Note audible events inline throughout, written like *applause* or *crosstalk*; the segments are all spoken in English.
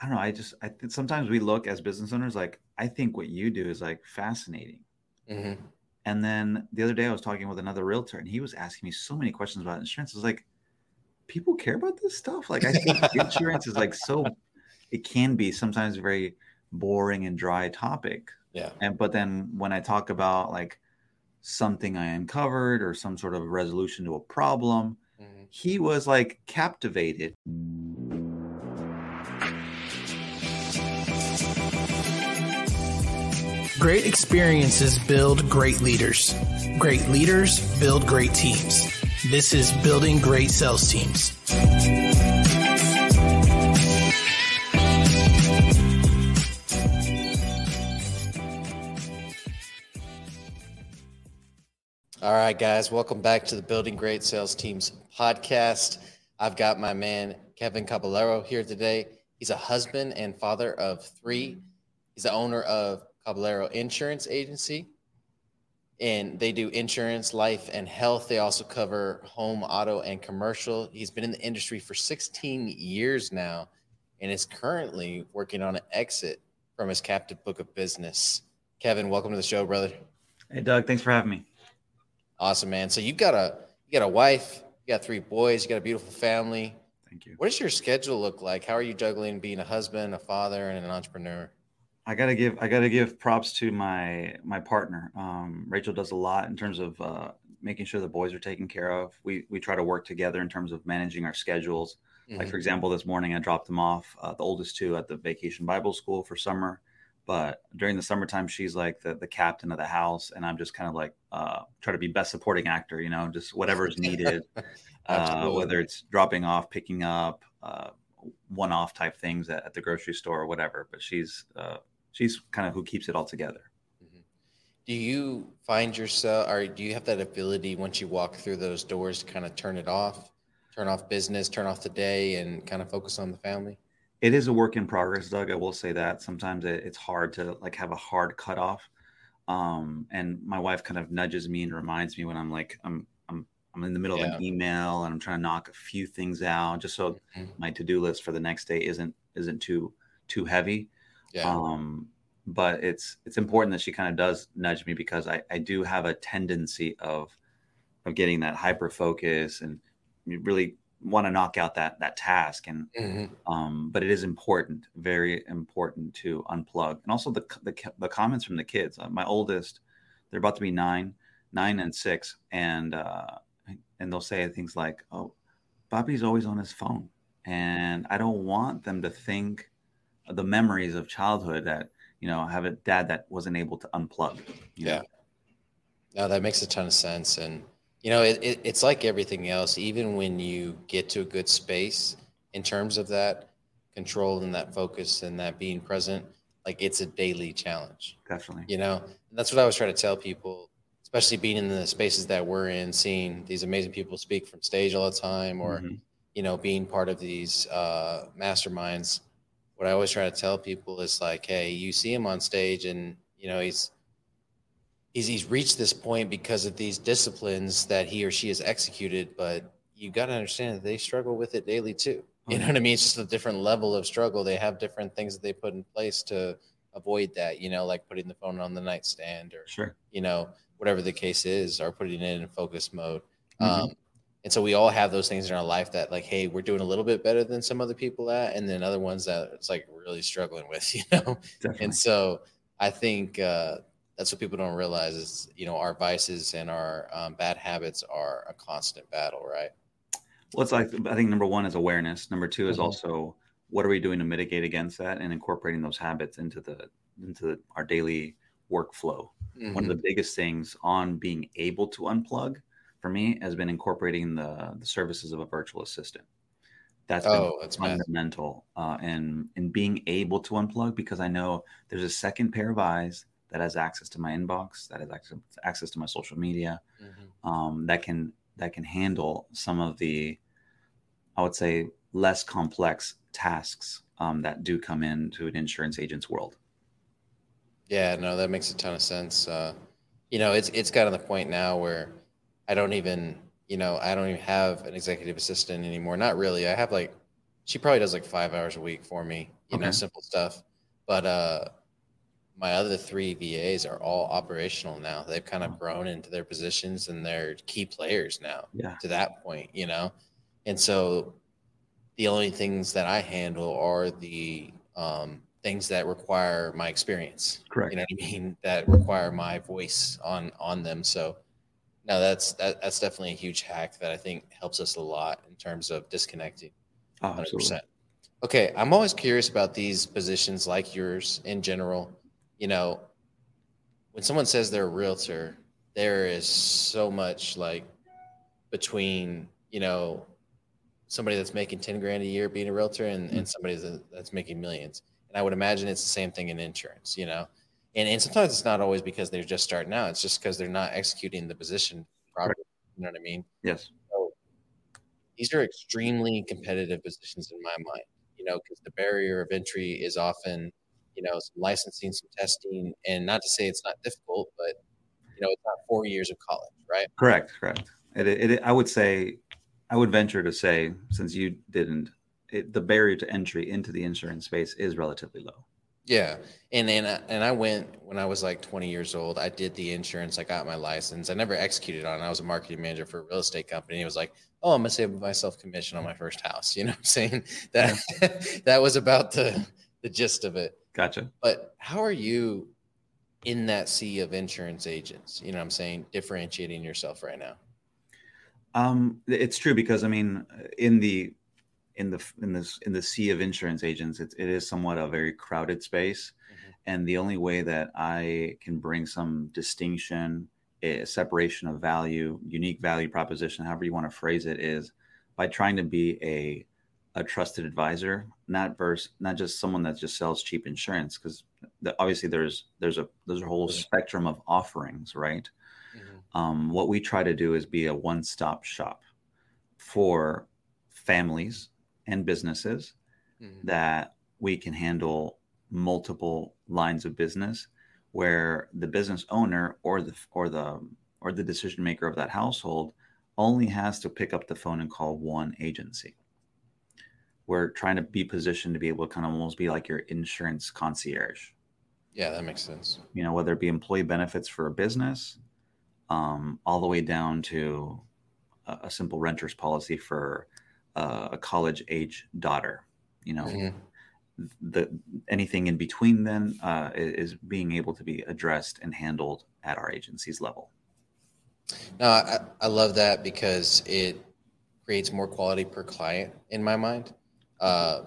I don't know. I just I think sometimes we look as business owners like I think what you do is like fascinating. Mm-hmm. And then the other day I was talking with another realtor and he was asking me so many questions about insurance. I was like, people care about this stuff. Like I think *laughs* insurance is like so it can be sometimes very boring and dry topic. Yeah. And but then when I talk about like something I uncovered or some sort of resolution to a problem, mm-hmm. he was like captivated. Great experiences build great leaders. Great leaders build great teams. This is Building Great Sales Teams. All right, guys, welcome back to the Building Great Sales Teams podcast. I've got my man Kevin Caballaro here today. He's a husband and father of three. He's the owner of Caballaro Insurance Agency. And they do insurance, life, and health. They also cover home, auto, and commercial. He's been in the industry for 16 years now and is currently working on an exit from his captive book of business. Kevin, welcome to the show, brother. Hey, Doug. Thanks for having me. Awesome, man. So you've got a you got a wife, you got three boys, you got a beautiful family. Thank you. What does your schedule look like? How are you juggling being a husband, a father, and an entrepreneur? I gotta give I gotta give props to my my partner. Um, Rachel does a lot in terms of uh, making sure the boys are taken care of. We we try to work together in terms of managing our schedules. Mm-hmm. Like for example, this morning I dropped them off, uh, the oldest two, at the Vacation Bible School for summer. But during the summertime, she's like the the captain of the house, and I'm just kind of like uh, try to be best supporting actor. You know, just whatever is needed, *laughs* uh, whether it's dropping off, picking up, uh, one off type things at, at, the grocery store or whatever. But she's uh, she's kind of who keeps it all together. Mm-hmm. Do you find yourself, or do you have that ability once you walk through those doors to kind of turn it off, turn off business, turn off the day, and kind of focus on the family? It is a work in progress, Doug. I will say that sometimes it, it's hard to like have a hard cutoff. Um, and my wife kind of nudges me and reminds me when I'm like I'm I'm I'm in the middle yeah. of an email and I'm trying to knock a few things out just so mm-hmm. my to-do list for the next day isn't isn't too too heavy. Yeah. Um, but it's it's important that she kind of does nudge me because I, I do have a tendency of of getting that hyper focus and really want to knock out that that task. And mm-hmm. um, but it is important very important to unplug. And also the the, the comments from the kids. Uh, my oldest they're about to be nine nine and six. And uh, and they'll say things like oh bobby's always on his phone. And i don't want them to think the memories of childhood that you know have a dad that wasn't able to unplug yeah know? no that makes a ton of sense. And you know it, it, it's like everything else even when you get to a good space in terms of that control and that focus and that being present like it's a daily challenge. Definitely. You know and that's what i was trying to tell people especially being in the spaces that we're in seeing these amazing people speak from stage all the time or mm-hmm. you know being part of these uh, masterminds what I always try to tell people is like, hey, you see him on stage and you know he's he's he's reached this point because of these disciplines that he or she has executed, but you got to understand that they struggle with it daily too. You know what I mean? It's just a different level of struggle. They have different things that they put in place to avoid that, you know, like putting the phone on the nightstand or, sure. you know, whatever the case is, or putting it in focus mode. Mm-hmm. Um, and so we all have those things in our life that like hey we're doing a little bit better than some other people at and then other ones that it's like really struggling with *laughs* you know Definitely. and so i think uh, that's what people don't realize is you know our vices and our um, bad habits are a constant battle right well it's like i think number one is awareness number two is mm-hmm. also what are we doing to mitigate against that and incorporating those habits into the into our daily workflow mm-hmm. one of mm-hmm. the biggest things on being able to unplug for me has been incorporating the the services of a virtual assistant. That's oh, that's fundamental uh, in in being able to unplug because I know there's a second pair of eyes that has access to my inbox, that has access, access to my social media, mm-hmm. um, that can that can handle some of the, I would say, less complex tasks um, that do come into an insurance agent's world. Yeah, no, that makes a ton of sense. Uh, you know, it's it's gotten to the point now where I don't even, you know, I don't even have an executive assistant anymore. Not really. I have like she probably does like five hours a week for me, you okay. know, simple stuff. But uh, my other three VAs are all operational now. They've kind of grown into their positions and they're key players now yeah. to that point, you know? And so the only things that I handle are the um, things that require my experience. Correct. You know what I mean? That require my voice on on them. So no, that's that, that's definitely a huge hack that I think helps us a lot in terms of disconnecting. Oh, 100%. Absolutely. Okay, I'm always curious about these positions like yours in general. You know, when someone says they're a realtor, there is so much like between, you know, somebody that's making 10 grand a year being a realtor and, mm-hmm. and somebody that's making millions. And I would imagine it's the same thing in insurance, you know? And, and sometimes it's not always because they're just starting out. It's just because they're not executing the position properly. You know what I mean? Yes. So these are extremely competitive positions in my mind, you know, because the barrier of entry is often, you know, some licensing, some testing, and not to say it's not difficult, but you know, it's not four years of college, right? Correct, correct. It, it, it I would say I would venture to say, since you didn't, it, the barrier to entry into the insurance space is relatively low. Yeah, and and I, and I went when I was like 20 years old. I did the insurance. I got my license. I never executed on. it. I was a marketing manager for a real estate company. It was like, oh, I'm gonna save myself commission on my first house. You know what I'm saying? *laughs* That *laughs* that was about the the gist of it. Gotcha. But how are you in that sea of insurance agents? You know what I'm saying? Differentiating yourself right now. Um, it's true because I mean, in the in the in this in the sea of insurance agents, it, it is somewhat a very crowded space, mm-hmm. and the only way that I can bring some distinction, a separation of value, unique value proposition, however you want to phrase it, is by trying to be a a trusted advisor, not verse, not just someone that just sells cheap insurance, because the, obviously there's there's a there's a whole spectrum of offerings, right? Um, what we try to do is be a one stop shop for families and businesses mm-hmm. that we can handle multiple lines of business where the business owner or the or the or the decision maker of that household only has to pick up the phone and call one agency. We're trying to be positioned to be able to kind of almost be like your insurance concierge. Yeah, that makes sense. You know, whether it be employee benefits for a business, um, all the way down to a, a simple renter's policy for uh, a college age daughter. You know, mm-hmm. the anything in between then uh, is being able to be addressed and handled at our agency's level. No, I, I love that because it creates more quality per client in my mind. Uh,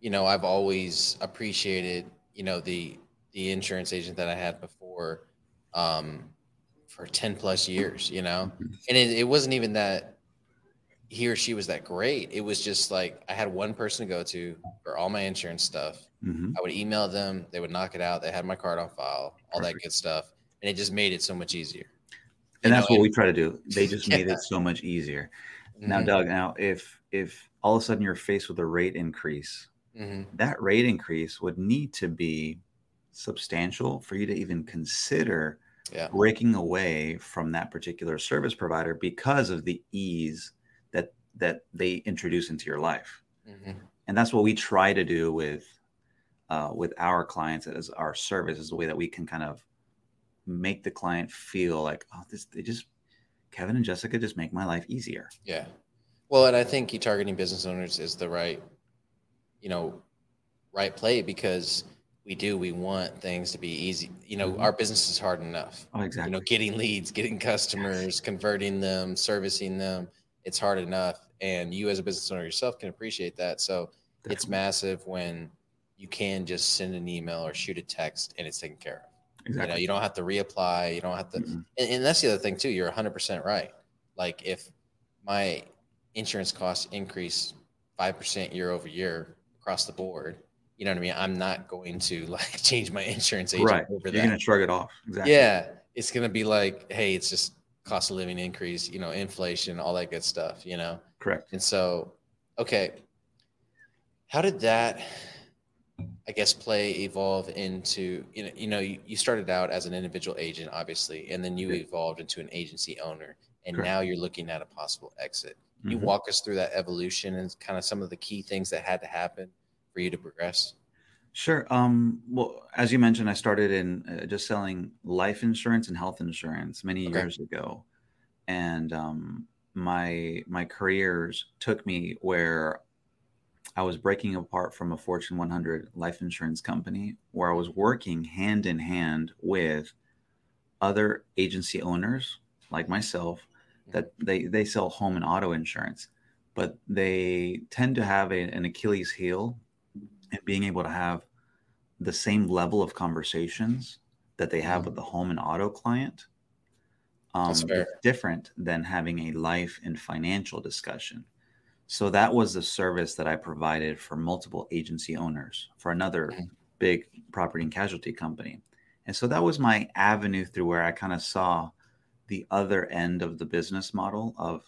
you know, I've always appreciated, you know, the the insurance agent that I had before. Um, for 10 plus years, you know? Mm-hmm. And it, it wasn't even that he or she was that great. It was just like I had one person to go to for all my insurance stuff. Mm-hmm. I would email them, they would knock it out. They had my card on file, all Perfect. that good stuff. And it just made it so much easier. And you that's know, what we try to do. They just yeah. made it so much easier. Mm-hmm. Now, Doug, now if if all of a sudden you're faced with a rate increase, mm-hmm. that rate increase would need to be substantial for you to even consider yeah. breaking away from that particular service provider because of the ease that they introduce into your life. Mm-hmm. and that's what we try to do with uh, with our clients as our service is the way that we can kind of make the client feel like oh this they just kevin and jessica just make my life easier. Yeah. Well and i think you targeting business owners is the right you know right play because we do we want things to be easy. You know mm-hmm. our business is hard enough. Oh, exactly you know getting leads getting customers converting them servicing them it's hard enough and you as a business owner yourself can appreciate that so Definitely. it's massive when you can just send an email or shoot a text and it's taken care of exactly. you know you don't have to reapply you don't have to mm-hmm. and, and that's the other thing too you're 100% right like if my insurance costs increase 5% year over year across the board you know what I mean? I'm not going to *laughs* like change my insurance agent right. over You're that. You're going to shrug it off. Exactly. Yeah. It's going to be like, hey, it's just cost of living increase, you know, inflation, all that good stuff, you know? Correct. And so, okay. How did that, I guess, play evolve into, you know, you know, you, started out as an individual agent, obviously, and then you yeah. evolved into an agency owner. And Correct. now you're looking at a possible exit. Can you mm-hmm. walk us through that evolution and kind of some of the key things that had to happen for you to progress? Sure. Um, well, as you mentioned, I started in uh, just selling life insurance and health insurance many okay. years ago, and um, my my careers took me where I was breaking apart from a Fortune 100 life insurance company, where I was working hand in hand with other agency owners like myself that they they sell home and auto insurance, but they tend to have a, an Achilles heel and being able to have the same level of conversations that they have mm-hmm. with the home and auto client um, different than having a life and financial discussion so that was the service that i provided for multiple agency owners for another mm-hmm. big property and casualty company and so that was my avenue through where i kind of saw the other end of the business model of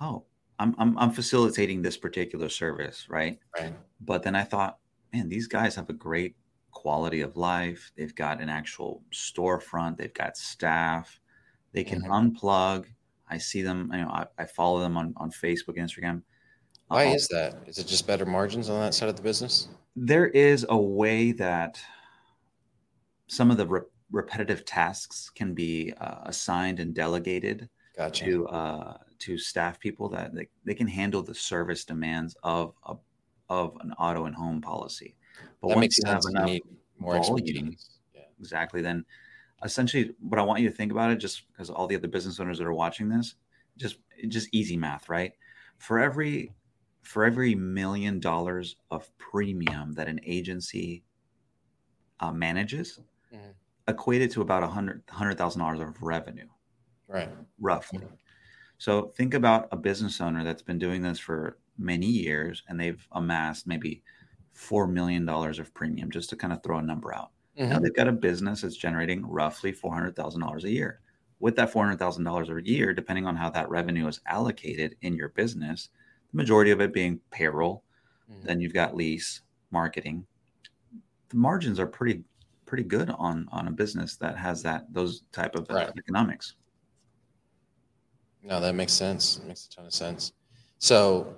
oh I'm, I'm, I'm facilitating this particular service, right? Right. But then I thought, man, these guys have a great quality of life. They've got an actual storefront. They've got staff. They can mm-hmm. unplug. I see them. You know, I, I, follow them on on Facebook, Instagram. Why uh, is that? Is it just better margins on that side of the business? There is a way that some of the re- repetitive tasks can be uh, assigned and delegated gotcha. to uh, to staff people that they, they can handle the service demands of a, of an auto and home policy. But that once you sense. have enough you more volume, yeah. exactly, then essentially what I want you to think about it, just because all the other business owners that are watching this, just just easy math, right? For every for every million dollars of premium that an agency uh, manages, mm-hmm. equated to about a hundred hundred thousand dollars of revenue, right? Roughly. Mm-hmm. So think about a business owner that's been doing this for many years and they've amassed maybe four million dollars of premium, just to kind of throw a number out. Mm-hmm. Now they've got a business that's generating roughly four hundred thousand dollars a year. With that four hundred thousand dollars a year, depending on how that revenue is allocated in your business, the majority of it being payroll, mm-hmm. then you've got lease, marketing. The margins are pretty pretty good on on a business that has that those type of right. economics. No, that makes sense. It makes a ton of sense. So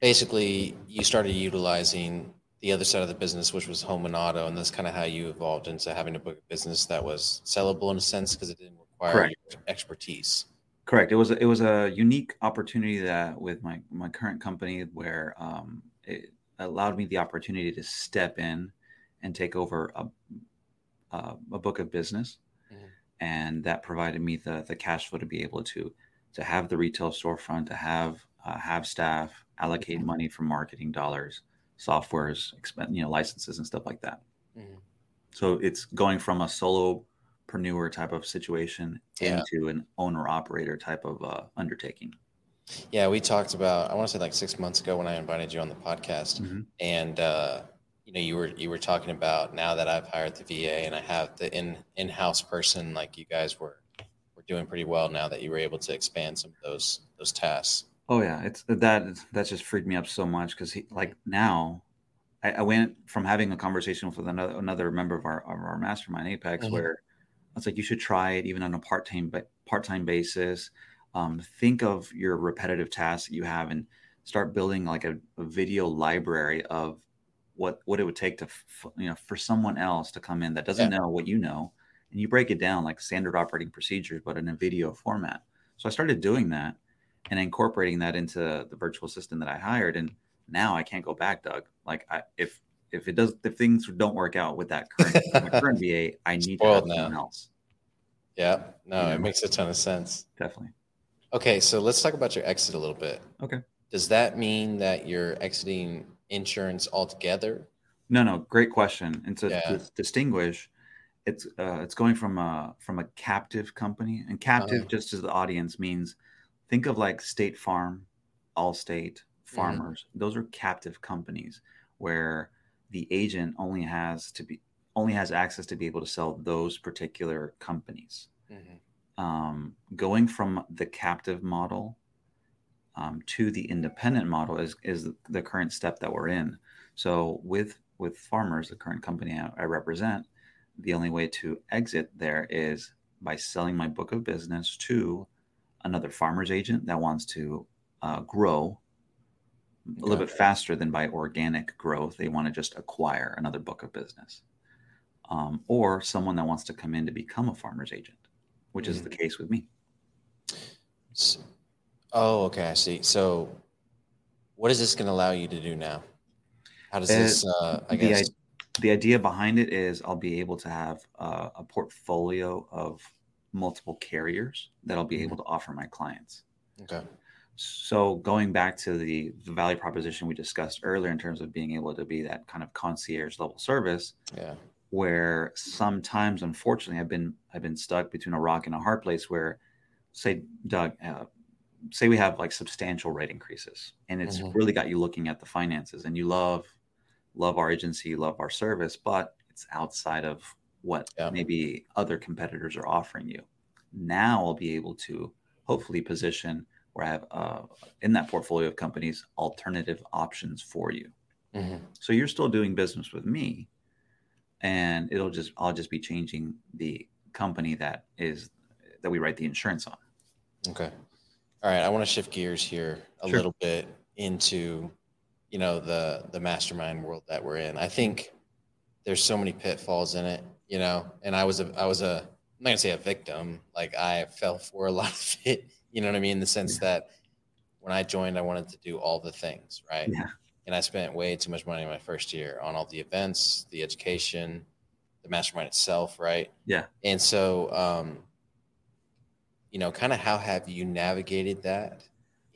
basically, you started utilizing the other side of the business, which was home and auto, and that's kind of how you evolved into having a book of business that was sellable in a sense because it didn't require expertise. Correct. It was a, it was a unique opportunity that with my my current company where um, it allowed me the opportunity to step in and take over a uh, a book of business, mm-hmm. and that provided me the the cash flow to be able to to have the retail storefront, to have uh, have staff, allocate money for marketing dollars, softwares, expense, you know, licenses and stuff like that. Mm-hmm. So it's going from a solopreneur type of situation yeah. into an owner operator type of uh, undertaking. Yeah, we talked about I want to say like six months ago when I invited you on the podcast, mm-hmm. and uh, you know you were you were talking about now that I've hired the VA and I have the in in house person like you guys were were doing pretty well now that you were able to expand some of those those tasks. Oh yeah, it's that that just freaked me up so much because like now, I, I, went from having a conversation with another another member of our of our mastermind Apex mm-hmm. where I was like, you should try it even on a part time but part time basis. Um, think of your repetitive tasks that you have and start building like a, a video library of what what it would take to you know for someone else to come in that doesn't yeah. know what you know and you break it down like standard operating procedures, but in a video format. So I started doing that and incorporating that into the virtual assistant that I hired. And now I can't go back, Doug. Like I, if if it does if things don't work out with that current current VA, I need to have someone else. Yeah, no, it makes a ton of sense. Definitely. Okay, so let's talk about your exit a little bit. Okay. Does that mean that you're exiting insurance altogether? No, no, great question. And to, yeah. to distinguish, it's uh, it's going from a from a captive company, and captive, uh, just as the audience means, think of like State Farm, Allstate, mm-hmm. Farmers. Mm-hmm. Those are captive companies where the agent only has to be only has access to be able to sell those particular companies. Mm-hmm. Um, going from the captive model um, to the independent model is is the current step that we're in. So with with Farmers, the current company I, I represent, the only way to exit there is by selling my book of business to another farmer's agent that wants to uh, grow a little bit faster than by organic growth. They want to just acquire another book of business. Um, or someone that wants to come in to become a farmer's agent, which mm-hmm. is the mm. case with me. Oh, okay. I see. So, what is this going to allow you to do now? How does this, uh, I guess? The, idea behind it is I'll be able to have uh, a portfolio of multiple carriers that I'll be mm-hmm. able to offer my clients. Okay. So going back to the, the value proposition we discussed earlier in terms of being able to be that kind of concierge level service, yeah, where sometimes unfortunately I've been I've been stuck between a rock and a hard place where, say, Doug, uh, say we have like substantial rate increases, and it's mm-hmm. really got you looking at the finances, and you love love our agency, love our service, but it's outside of what yeah. maybe other competitors are offering you. Now I'll be able to hopefully position where I have uh, in that portfolio of companies alternative options for you. Mm-hmm. So you're still doing business with me, and it'll just I'll just be changing the company that is that we write the insurance on. Okay. All right. I want to shift gears here a sure. little bit into you know the the mastermind world that we're in. I think there's so many pitfalls in it, you know. And I was a I was a I'm not gonna say a victim. Like I fell for a *laughs* lot of it you know what I mean? In the sense yeah. that when I joined, I wanted to do all the things, right? Yeah. And I spent way too much money in my first year on all the events, the education, the mastermind itself, right? Yeah. And so, um, you know, kind of how have you navigated that,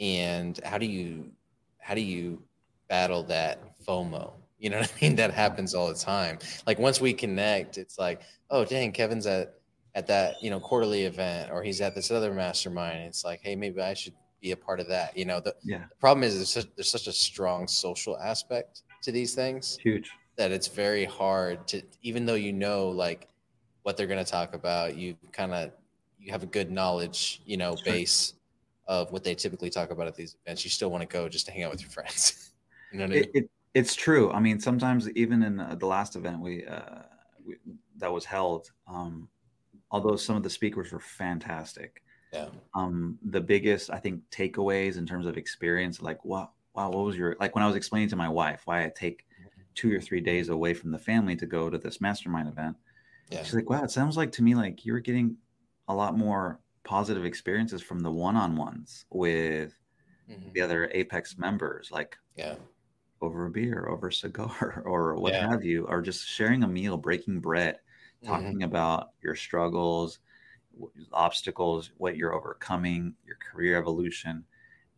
and how do you how do you battle that FOMO? You know what I mean? That happens all the time. Like once we connect, it's like, oh dang, Kevin's at at that you know quarterly event or he's at this other mastermind it's like hey maybe i should be a part of that you know the, yeah. the problem is there's such, there's such a strong social aspect to these things huge that it's very hard to even though you know like what they're going to talk about you kind of you have a good knowledge you know That's base right. of what they typically talk about at these events you still want to go just to hang out with your friends *laughs* you know what it, I mean? it, it's true i mean sometimes even in uh, the last event we, uh, we that was held um, although some of the speakers were fantastic. Yeah. Um, the biggest, I think, takeaways in terms of experience, like, wow, wow, what was your like when I was explaining to my wife why I take two or three days away from the family to go to this mastermind event. Yeah. She's like, wow, it sounds like to me like you're getting a lot more positive experiences from the one-on-ones with mm-hmm. the other Apex members, like yeah, over a beer, over a cigar, *laughs* or what yeah. have you, or just sharing a meal, breaking bread talking mm-hmm. about your struggles, obstacles, what you're overcoming, your career evolution.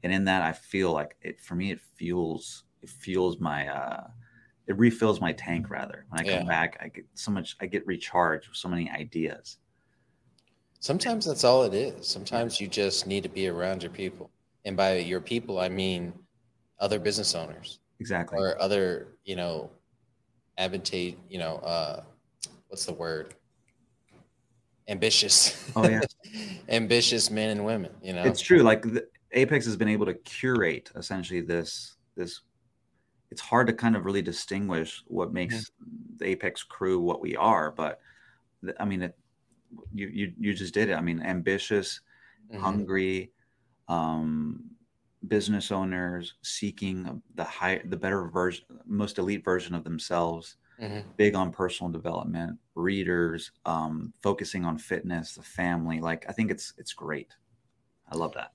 And in that, I feel like it, for me, it fuels, it fuels my, uh, it refills my tank rather. When I yeah. come back, I get so much, I get recharged with so many ideas. Sometimes that's all it is. Sometimes you just need to be around your people. And by your people, I mean other business owners. Exactly. Or other, you know, advantage, you know, uh, what's the word? Ambitious. Oh yeah. *laughs* ambitious men and women. You know, it's true. Like the, Apex has been able to curate essentially this this. It's hard to kind of really distinguish what makes yeah. the Apex crew what we are, but I mean, it, you you you just did it. I mean, ambitious, mm-hmm. hungry, um, business owners seeking the high, the better version, most elite version of themselves mm-hmm. big on personal development, readers, um, focusing on fitness, the family. Like I think it's it's great. I love that.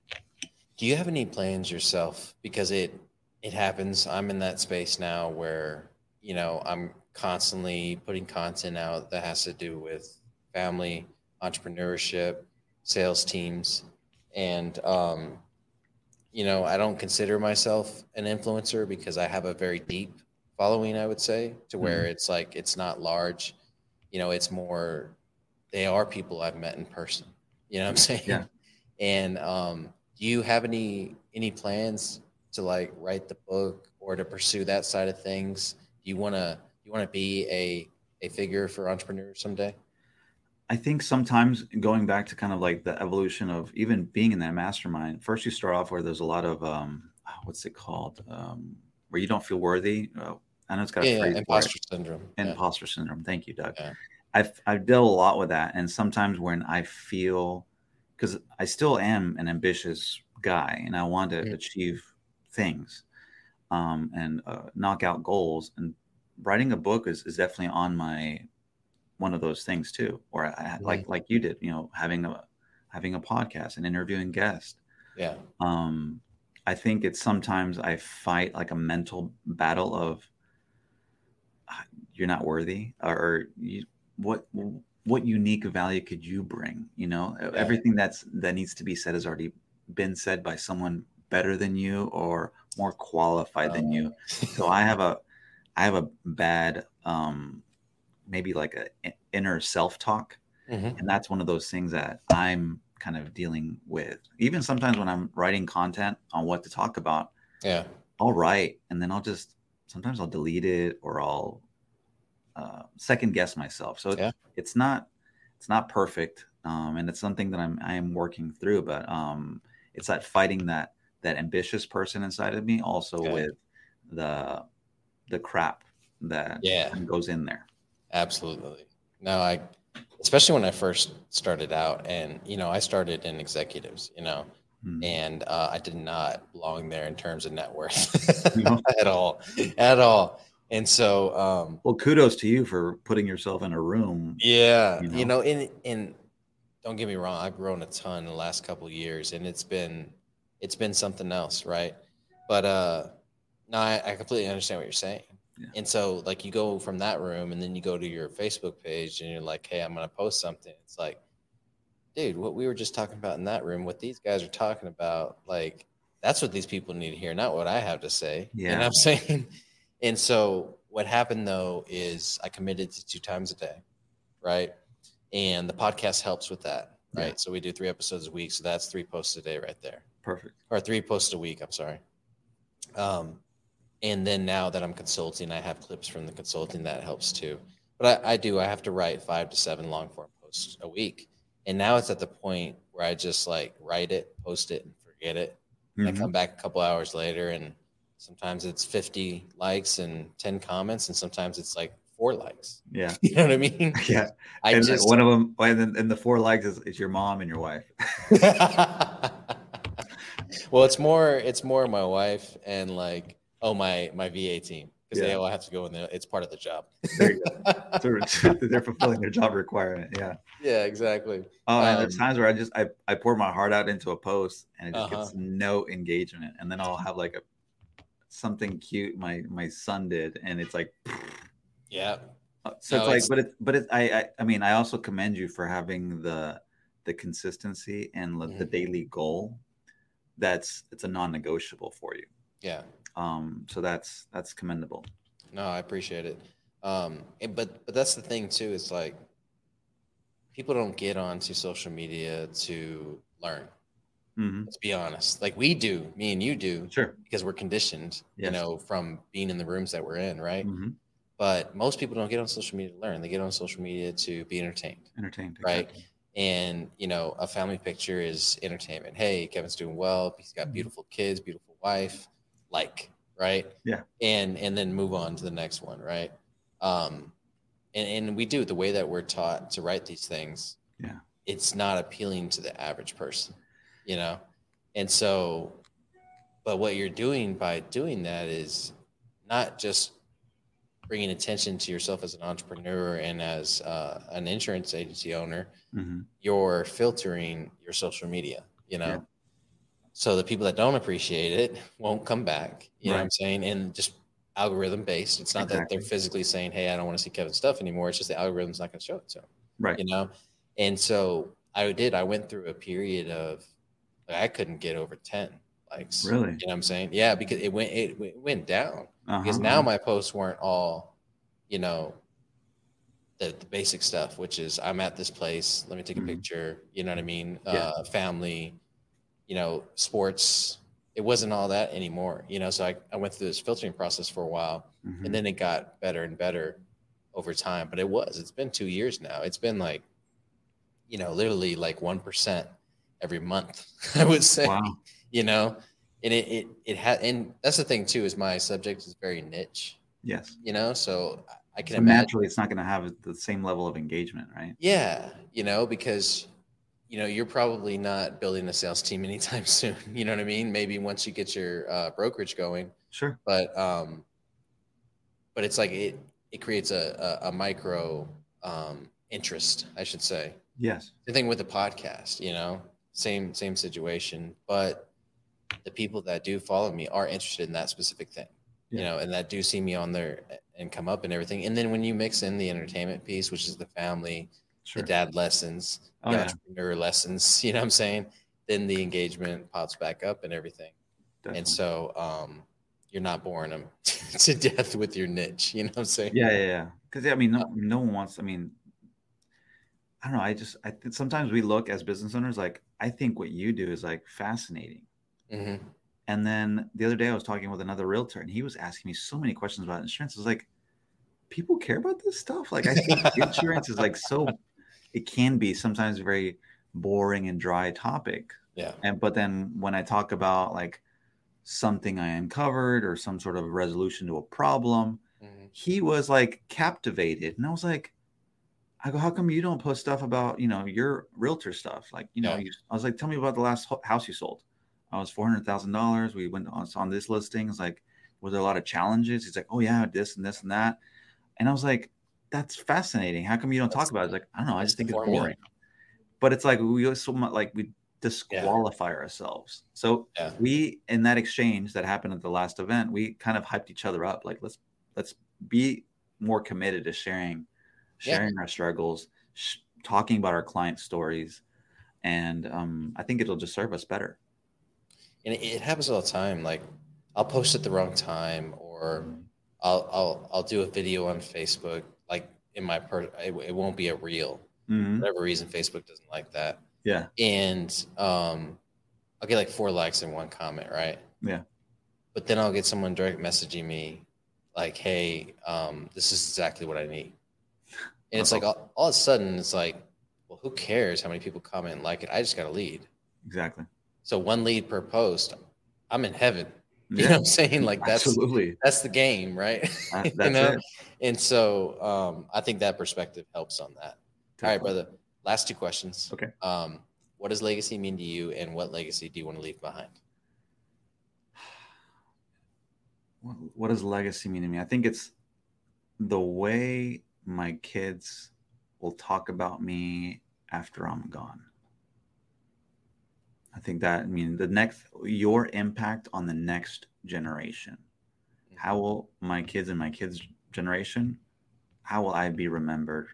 Do you have any plans yourself? Because it it happens. I'm in that space now where you know I'm constantly putting content out that has to do with family, entrepreneurship, sales teams, and um, you know I don't consider myself an influencer because I have a very deep following, I would say, to where mm-hmm. it's like it's not large. You know, it's more they are people I've met in person. You know what I'm *laughs* saying? Yeah. And um, do you have any any plans to like write the book or to pursue that side of things? Do you wanna you wanna be a a figure for entrepreneurs someday? I think sometimes going back to kind of like the evolution of even being in that mastermind, first you start off where there's a lot of um, what's it called? Um, where you don't feel worthy. Uh, I know it's got a yeah, phrase yeah, imposter syndrome. Imposter yeah. syndrome. Thank you, Doug. Yeah. I've I've dealt a lot with that, and sometimes when I feel because I still am an ambitious guy and I want to mm-hmm. achieve things um, and uh, knock out goals. And writing a book is, is definitely on my one of those things too. Or I, mm-hmm. like like you did, you know, having a having a podcast and interviewing guests. Yeah. Um, I think it's sometimes I fight like a mental battle of ah, you're not worthy or you, what what unique value could you bring you know yeah. everything that's that needs to be said has already been said by someone better than you or more qualified oh. than you oh. so i have a i have a bad um maybe like a inner self-talk mm-hmm. and that's one of those things that i'm kind of dealing with even sometimes when i'm writing content on what to talk about yeah i'll write and then i'll just sometimes i'll delete it or i'll uh, second guess myself. So yeah. it's not it's not perfect, um, and it's something that I'm I am working through. But um, it's that fighting that that ambitious person inside of me, also okay. with the the crap that yeah goes in there. Absolutely. No, I especially when I first started out, and you know, I started in executives, you know, hmm. and uh, I did not belong there in terms of net worth no. *laughs* at all, at all. And so, um, well, kudos to you for putting yourself in a room. Yeah, you know, you know in in don't get me wrong, I've grown a ton in the last couple years, and it's been it's been something else, right? But uh, no, I, I completely understand what you're saying. Yeah. And so, like, you go from that room, and then you go to your Facebook page, and you're like, "Hey, I'm going to post something." It's like, dude, what we were just talking about in that room, what these guys are talking about, like, that's what these people need to hear, not what I have to say. Yeah. You know I'm saying? *laughs* And so what happened though is I committed to two times a day, right? And the podcast helps with that, right? Yeah. So we do three episodes a week, so that's three posts a day right there. Perfect. Or three posts a week. I'm sorry. Um, and then now that I'm consulting, I have clips from the consulting that helps too. But I, I do. I have to write five to seven long form posts a week, and now it's at the point where I just like write it, post it, and forget it. Mm-hmm. And I come back a couple hours later and sometimes it's 50 likes and 10 comments and sometimes it's like four likes yeah *laughs* you know what i mean *laughs* yeah I and just, one of them and the four likes is, is your mom and your wife *laughs* well it's more it's more my wife and like oh my my va team because yeah. they all have to go in there it's part of the job there you go. *laughs* *laughs* they're fulfilling their job requirement yeah yeah exactly oh um, and there's times where i just I, I pour my heart out into a post and it just uh-huh. gets no engagement and then i'll have like a something cute my my son did, and it's like, yeah. Uh, so no, it's like, it's... but it's but it's I, I I mean I also commend you for having the the consistency and mm-hmm. the daily goal. That's it's a non-negotiable for you. Yeah. Um. So that's that's commendable. No, I appreciate it. Um. And, but but that's the thing too. It's like people don't get onto social media to learn. Mm-hmm. Let's be honest. Like we do, me and you do, sure, because we're conditioned, yes. you know, from being in the rooms that we're in, right? Mm-hmm. But most people don't get on social media to learn. They get on social media to be entertained. Entertained, right? Exactly. And you know, a family picture is entertainment. Hey, Kevin's doing well. He's got mm-hmm. beautiful kids, beautiful wife. Like, right? Yeah. And and then move on to the next one, right? Um, and and we do the way that we're taught to write these things. Yeah. It's not appealing to the average person you know and so but what you're doing by doing that is not just bringing attention to yourself as an entrepreneur and as uh, an insurance agency owner mm-hmm. you're filtering your social media you know. So the people that don't appreciate it won't come back you right. know what i'm saying and just algorithm based it's not exactly. that they're physically saying hey i don't want to see kevin's stuff anymore it's just the algorithm's not going to show it to them right you know and so i did i went through a period of like I couldn't get over 10 likes. Really? You know what I'm saying? Yeah, because it went it, it went down. Uh-huh. Because now my posts weren't all, you know, the, the, basic stuff, which is I'm at this place, let me take a mm-hmm. picture, you know what I mean? Yeah. Uh, family, you know, sports. It wasn't all that anymore, you know. So I, I went through this filtering process for a while mm-hmm. and then it got better and better over time. But it was, it's been two years now. It's been like, you know, literally like 1% every month. *laughs* I would say, wow. you know, and it it it had, and that's the thing too is my subject is very niche. Yes. You know, so I can so imagine naturally it's not going to have the same level of engagement, right? Yeah, you know, because you know, you're probably not building a sales team *laughs* anytime soon. You know what I mean? Maybe once you get your uh, brokerage going. Sure. But um, but it's like it it creates a a, a micro um, interest, I should say. Yes. The thing with the podcast, you know, same same situation, but the people that do follow me are interested in that specific thing, yeah. you know, and that do see me on there and come up and everything. And then when you mix in the entertainment piece, which is the family, sure. the dad lessons, oh, yeah. entrepreneur lessons, *laughs* you know what I'm saying? Then the engagement pops back up and everything. Definitely. And so um, you're not boring them *laughs* to death with your niche. You know what I'm saying? Yeah, yeah, yeah. Because I mean, no, no one wants. I mean, I don't know. I just I think sometimes we look as business owners like I think what you do is like fascinating. Mm-hmm. And then the other day I was talking with another realtor and he was asking me so many questions about insurance. I was like, people care about this stuff. Like I think *laughs* insurance is like so it can be sometimes a very boring and dry topic. Yeah. And but then when I talk about like something I uncovered or some sort of resolution to a problem, mm-hmm. he was like captivated. And I was like, I go, how come you don't post stuff about, you know, your realtor stuff? Like, you know, yeah. you, I was like, tell me about the last house you sold. I was $400,000. We went on, on this listing. It's like, was there a lot of challenges? He's like, oh yeah, this and this and that. And I was like, that's fascinating. How come you don't that's, talk about it? It's like, I don't know. I just think it's boring. But it's like, we so much like we disqualify yeah. ourselves. So yeah. we, in that exchange that happened at the last event, we kind of hyped each other up. Like, let's, let's be more committed to sharing sharing yeah. our struggles, sh- talking about our client stories, and um, I think it'll just serve us better. And it, happens all the time. Like I'll post at the wrong time, or. I'll I'll I'll do a video on Facebook. Like in my per, it, it won't be a reel. Mm-hmm. whatever reason, Facebook doesn't like that. Yeah. And um, I'll get like four likes and one comment, right? Yeah. But then I'll get someone direct messaging me like, "Hey, um, this is exactly what I need." And it's like all, all of a sudden, it's like, well, who cares how many people comment and like it? I just got a lead. Exactly. So one lead per post, I'm in heaven. *laughs* You know what I'm saying? Like that's Absolutely. that's the game, right? Uh, *laughs* that's you know? It. And so um, I think that perspective helps on that. Definitely. All right, brother. Last two questions. Okay. Um, what does legacy mean to you, and what legacy do you want to leave behind? What does legacy mean to me? I think it's the way my kids will talk about me after I'm gone. I think that I mean the next your impact on the next generation. How will my kids and my kids generation how will I be remembered?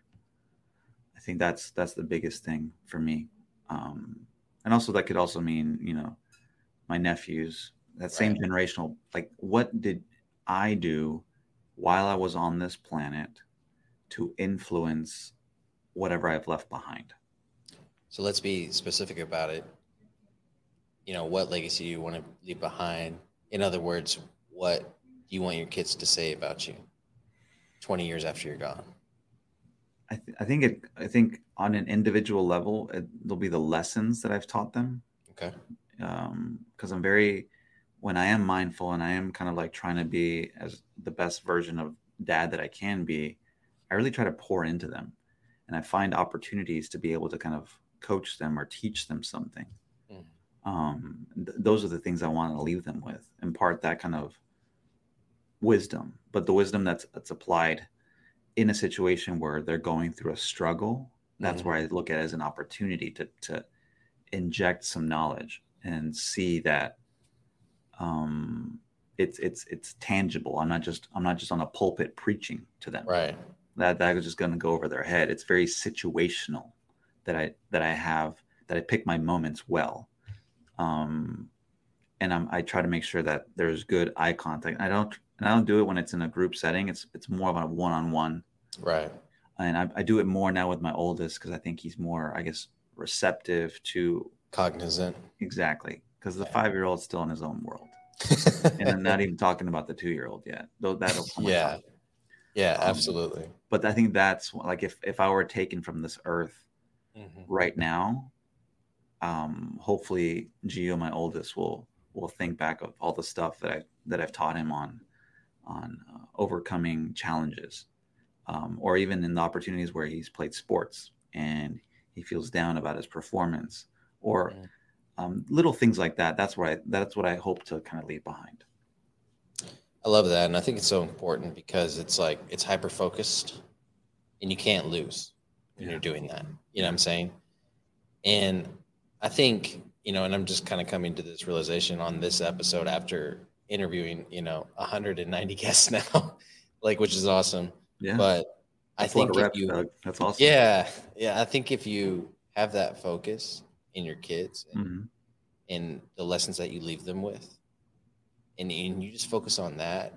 I think that's that's the biggest thing for me. Um, and also that could also mean, you know, my nephews, that same right. generational like what did I do while I was on this planet to influence whatever I've left behind. So let's be specific about it. You know, what legacy do you want to leave behind? In other words, what do you want your kids to say about you 20 years after you're gone? I, th- I think it. I think on an individual level, it, there'll be the lessons that I've taught them. Okay. Because um, I'm very, when I am mindful and I am kind of like trying to be as the best version of dad that I can be, I really try to pour into them and I find opportunities to be able to kind of coach them or teach them something. Um, th- those are the things I want to leave them with, impart that kind of wisdom, but the wisdom that's that's applied in a situation where they're going through a struggle. That's mm. where I look at it as an opportunity to to inject some knowledge and see that um, it's it's it's tangible. I'm not just I'm not just on a pulpit preaching to them. Right that that is just going to go over their head. It's very situational that I that I have that I pick my moments well, um, and I'm, I try to make sure that there's good eye contact. I don't and I don't do it when it's in a group setting. It's it's more of a one on one, right? And I, I do it more now with my oldest because I think he's more, I guess, receptive to cognizant. Exactly, because the five year old's still in his own world, *laughs* and I'm not even talking about the two year old yet. Though that'll come. Yeah, yeah, um, absolutely. But I think that's like if if I were taken from this earth mm-hmm. right now, um, hopefully Gio, my oldest, will will think back of all the stuff that I that I've taught him on on uh, overcoming challenges, um, or even in the opportunities where he's played sports and he feels down about his performance or um, little things like that. That's what I that's what I hope to kind of leave behind. I love that, and I think it's so important because it's like it's hyper focused, and you can't lose when yeah. you're doing that. You know what I'm saying? And I think you know, and I'm just kind of coming to this realization on this episode after interviewing you know 190 *laughs* guests now, like which is awesome. Yeah. But That's I think reps, you, Doug. That's awesome. Yeah, yeah. I think if you have that focus in your kids and, mm-hmm. and the lessons that you leave them with, and, and you just focus on that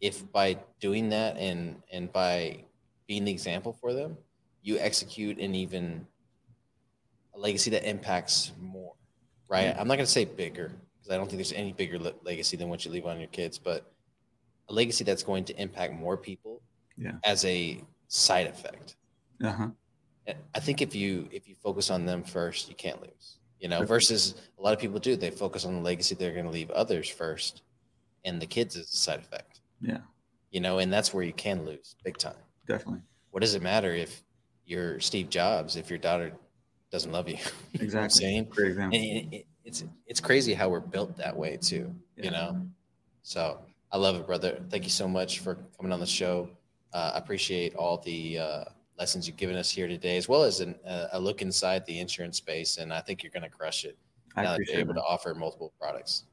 if by doing that and and by being the example for them you execute an even a legacy that impacts more right yeah. i'm not going to say bigger because i don't think there's any bigger le- legacy than what you leave on your kids but a legacy that's going to impact more people yeah. as a side effect uh-huh. i think if you if you focus on them first you can't lose you know, versus a lot of people do. They focus on the legacy they're going to leave others first, and the kids is a side effect. Yeah. You know, and that's where you can lose big time. Definitely. What does it matter if you're Steve Jobs if your daughter doesn't love you? Exactly. *laughs* you know Great example. It, it, it's it's crazy how we're built that way too. Yeah. You know, so I love it, brother. Thank you so much for coming on the show. Uh, I appreciate all the uh, lessons you've given us here today, as well as an, uh, a look inside the insurance space. And I think you're going to crush it I now that you're able that. to offer multiple products.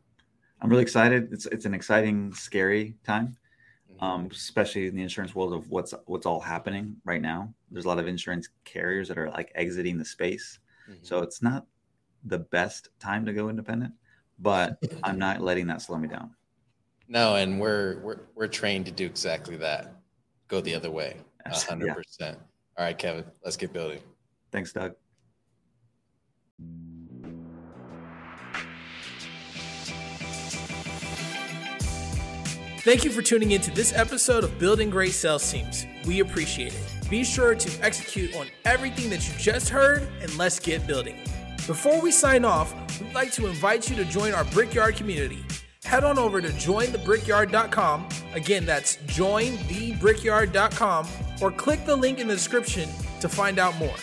I'm really excited. It's it's an exciting, scary time, mm-hmm. um, especially in the insurance world of what's what's all happening right now. There's a lot of insurance carriers that are like exiting the space, mm-hmm. so it's not the best time to go independent. But *laughs* I'm not letting that slow me down. No, and we're we're we're trained to do exactly that. Go the other way, hundred yeah. percent. All right, Kevin, let's get building. Thanks, Doug. Thank you for tuning in to this episode of Building Great Sales Teams. We appreciate it. Be sure to execute on everything that you just heard and let's get building. Before we sign off, we'd like to invite you to join our Brickyard community. Head on over to jointhebrickyard.com. Again, that's jointhebrickyard.com or click the link in the description to find out more.